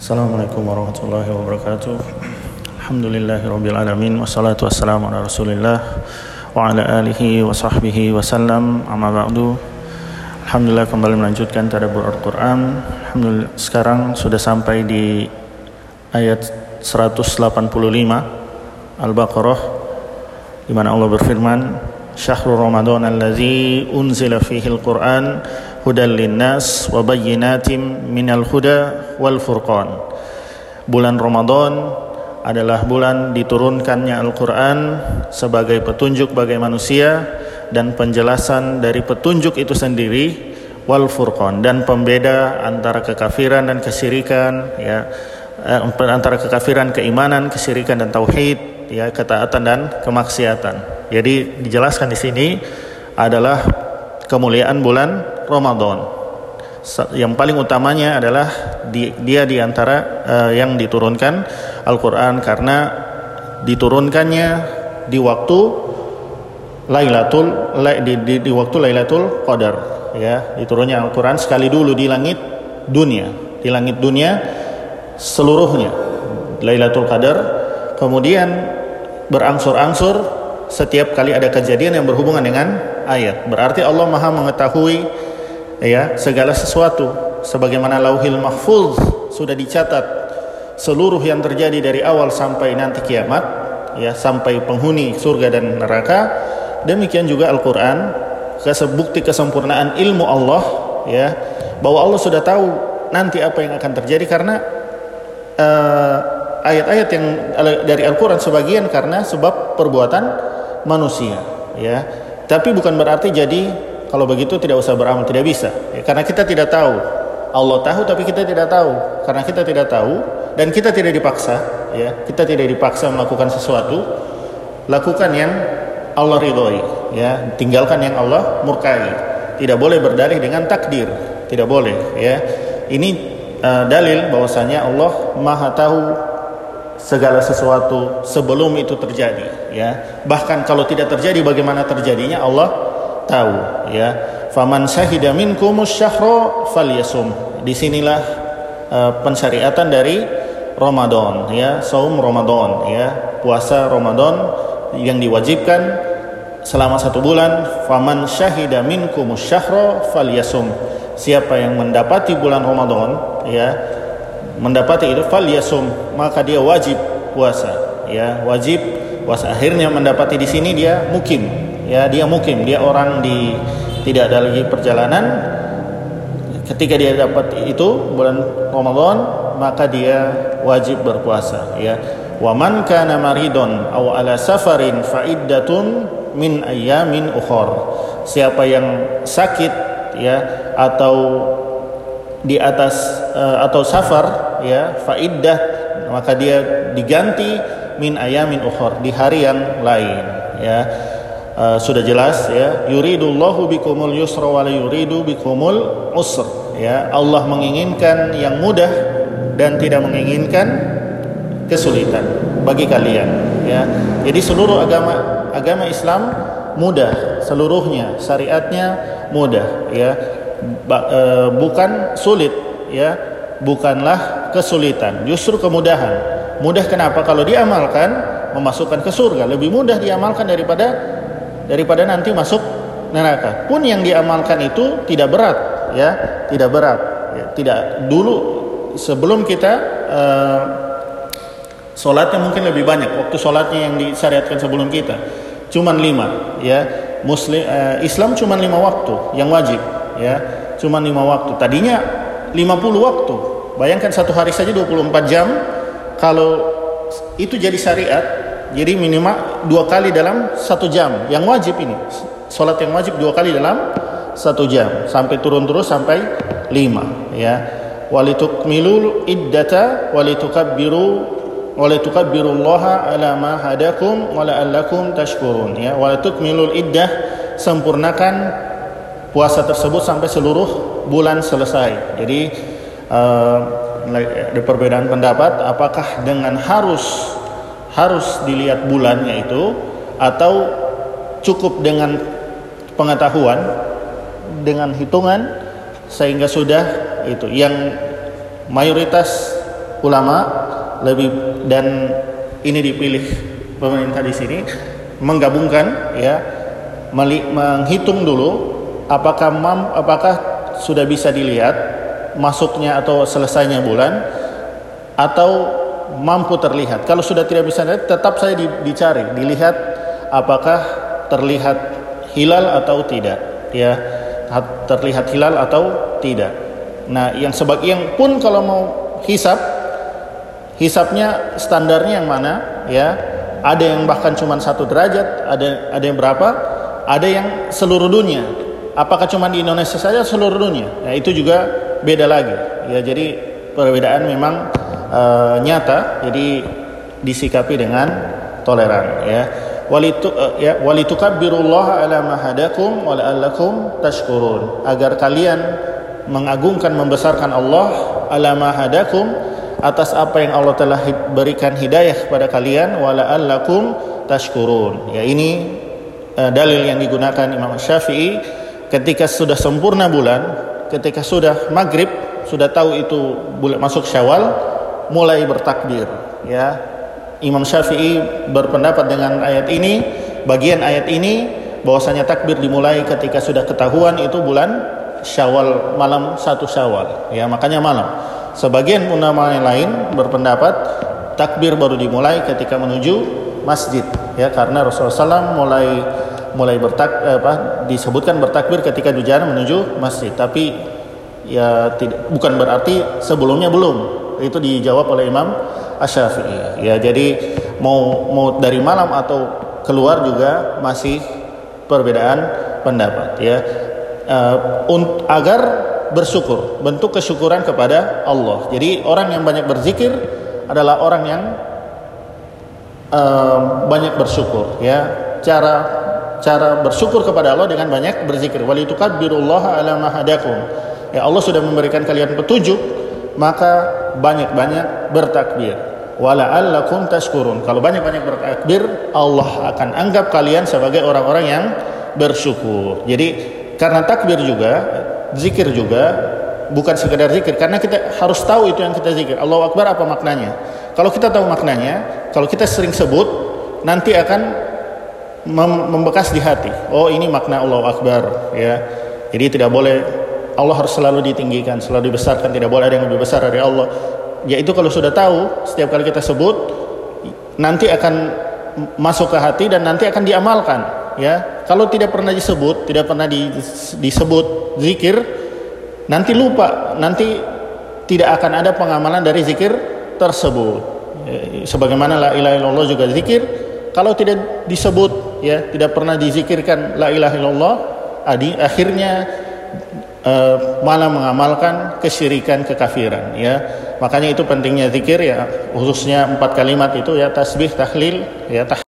Assalamualaikum warahmatullahi wabarakatuh. Alhamdulillahi alamin wassalatu wassalamu ala Rasulillah wa ala alihi wa sahbihi wasallam. Amma ba'du. Alhamdulillah kembali melanjutkan tadabbur Al-Qur'an. Alhamdulillah sekarang sudah sampai di ayat 185 Al-Baqarah di mana Allah berfirman Syahrul Ramadan allazi unzila fihi al-Qur'an wa bayyinatin minal huda wal furqan. Bulan Ramadan adalah bulan diturunkannya Al-Qur'an sebagai petunjuk bagi manusia dan penjelasan dari petunjuk itu sendiri wal furqan dan pembeda antara kekafiran dan kesyirikan ya eh, antara kekafiran, keimanan, kesyirikan dan tauhid ya ketaatan dan kemaksiatan. Jadi dijelaskan di sini adalah kemuliaan bulan Ramadan. Yang paling utamanya adalah di, dia di antara uh, yang diturunkan Al-Qur'an karena diturunkannya di waktu Lailatul di, di, di waktu Lailatul Qadar ya. Diturunnya Al-Qur'an sekali dulu di langit dunia di langit dunia seluruhnya Lailatul Qadar. Kemudian berangsur-angsur setiap kali ada kejadian yang berhubungan dengan ayat. Berarti Allah Maha mengetahui ya segala sesuatu sebagaimana lauhil mahfuz sudah dicatat seluruh yang terjadi dari awal sampai nanti kiamat ya sampai penghuni surga dan neraka. Demikian juga Al-Qur'an bukti kesempurnaan ilmu Allah ya bahwa Allah sudah tahu nanti apa yang akan terjadi karena uh, ayat-ayat yang dari Al-Qur'an sebagian karena sebab perbuatan manusia ya. Tapi bukan berarti jadi kalau begitu tidak usah beramal, tidak bisa. Ya, karena kita tidak tahu. Allah tahu tapi kita tidak tahu. Karena kita tidak tahu dan kita tidak dipaksa, ya. Kita tidak dipaksa melakukan sesuatu. Lakukan yang Allah ridhoi, ya. Tinggalkan yang Allah murkai. Tidak boleh berdalih dengan takdir. Tidak boleh, ya. Ini uh, dalil bahwasanya Allah Maha tahu segala sesuatu sebelum itu terjadi ya bahkan kalau tidak terjadi bagaimana terjadinya Allah tahu ya. Faman syahida minkumus syahra falyasum. Di sinilah uh, pensyariatan dari Ramadan ya saum Ramadan ya. Puasa Ramadan yang diwajibkan selama satu bulan. Faman syahida minkumus syahra falyasum. Siapa yang mendapati bulan Ramadan ya mendapati itu falyasum maka dia wajib puasa ya. Wajib puasa. Akhirnya mendapati di sini dia mukim ya dia mukim. Dia orang di tidak ada lagi perjalanan. Ketika dia dapat itu bulan Ramadan maka dia wajib berpuasa ya. Wa man kana maridon aw ala safarin fa iddatun min ayyamin ukhor siapa yang sakit ya atau di atas uh, atau safar ya faiddah maka dia diganti min ayamin ukhor di hari yang lain ya uh, sudah jelas ya. Yuridullahu bikumul yusra wa la yuridu bikumul usr ya Allah menginginkan yang mudah dan tidak menginginkan kesulitan bagi kalian ya. Jadi seluruh agama agama Islam mudah seluruhnya syariatnya mudah ya. Ba, e, bukan sulit ya. Bukanlah kesulitan justru kemudahan. Mudah kenapa? Kalau diamalkan memasukkan ke surga. Lebih mudah diamalkan daripada daripada nanti masuk neraka. Pun yang diamalkan itu tidak berat, ya, tidak berat. Ya, tidak dulu sebelum kita uh, sholatnya mungkin lebih banyak. Waktu sholatnya yang disyariatkan sebelum kita cuman lima, ya. Muslim uh, Islam cuma lima waktu yang wajib, ya, cuma lima waktu. Tadinya 50 waktu. Bayangkan satu hari saja 24 jam. Kalau itu jadi syariat, jadi minimal dua kali dalam satu jam. Yang wajib ini. Sholat yang wajib dua kali dalam satu jam. Sampai turun terus sampai lima. Ya. Walitukmilu iddata walitukabbiru walitukabbirullaha ala ma hadakum wa la'allakum tashkurun. Ya. Walitukmilul iddah sempurnakan puasa tersebut sampai seluruh bulan selesai. Jadi uh, ada perbedaan pendapat apakah dengan harus harus dilihat bulannya itu atau cukup dengan pengetahuan dengan hitungan sehingga sudah itu. Yang mayoritas ulama lebih dan ini dipilih pemerintah di sini menggabungkan ya menghitung dulu apakah mam, apakah sudah bisa dilihat masuknya atau selesainya bulan atau mampu terlihat. Kalau sudah tidak bisa lihat, tetap saya dicari, dilihat apakah terlihat hilal atau tidak, ya terlihat hilal atau tidak. Nah, yang sebagian pun kalau mau hisap, hisapnya standarnya yang mana, ya ada yang bahkan cuma satu derajat, ada ada yang berapa, ada yang seluruh dunia. Apakah cuma di Indonesia saja seluruh dunia? Ya, itu juga beda lagi. Ya, jadi perbedaan memang uh, nyata, jadi disikapi dengan toleran. Ya, walitu uh, ya walitukabbirullaha ala ma hadakum wa la'allakum tashkurun. Agar kalian mengagungkan membesarkan Allah ala ma hadakum atas apa yang Allah telah berikan hidayah kepada kalian wala allakum tashkurun. Ya ini uh, dalil yang digunakan Imam Syafi'i ketika sudah sempurna bulan, ketika sudah maghrib, sudah tahu itu bulan masuk Syawal, mulai bertakbir. Ya, Imam Syafi'i berpendapat dengan ayat ini, bagian ayat ini bahwasanya takbir dimulai ketika sudah ketahuan itu bulan Syawal malam satu Syawal. Ya, makanya malam. Sebagian ulama yang lain berpendapat takbir baru dimulai ketika menuju masjid ya karena Rasulullah SAW mulai mulai bertak apa disebutkan bertakbir ketika jalan menuju masjid tapi ya tidak bukan berarti sebelumnya belum itu dijawab oleh Imam Asy-Syafi'i ya jadi mau mau dari malam atau keluar juga masih perbedaan pendapat ya uh, agar bersyukur, bentuk kesyukuran kepada Allah. Jadi orang yang banyak berzikir adalah orang yang uh, banyak bersyukur ya. Cara cara bersyukur kepada Allah dengan banyak berzikir. Walitukabbirullaha ala ma hadakum. Ya Allah sudah memberikan kalian petunjuk, maka banyak-banyak bertakbir. Wala'allakum tashkurun. Kalau banyak-banyak bertakbir, Allah akan anggap kalian sebagai orang-orang yang bersyukur. Jadi karena takbir juga zikir juga bukan sekedar zikir karena kita harus tahu itu yang kita zikir. Allahu Akbar apa maknanya? Kalau kita tahu maknanya, kalau kita sering sebut nanti akan mem membekas di hati. Oh, ini makna Allahu Akbar ya. Jadi tidak boleh Allah harus selalu ditinggikan, selalu dibesarkan, tidak boleh ada yang lebih besar dari Allah. Yaitu kalau sudah tahu setiap kali kita sebut nanti akan masuk ke hati dan nanti akan diamalkan ya. Kalau tidak pernah disebut tidak pernah di, disebut zikir nanti lupa nanti tidak akan ada pengamalan dari zikir tersebut. Ya, sebagaimana la ilaha illallah juga zikir. Kalau tidak disebut ya tidak pernah dizikirkan la ilaha illallah adi, akhirnya uh, malah mengamalkan kesyirikan kekafiran ya. Makanya itu pentingnya zikir ya. Khususnya empat kalimat itu ya tasbih tahlil ya tah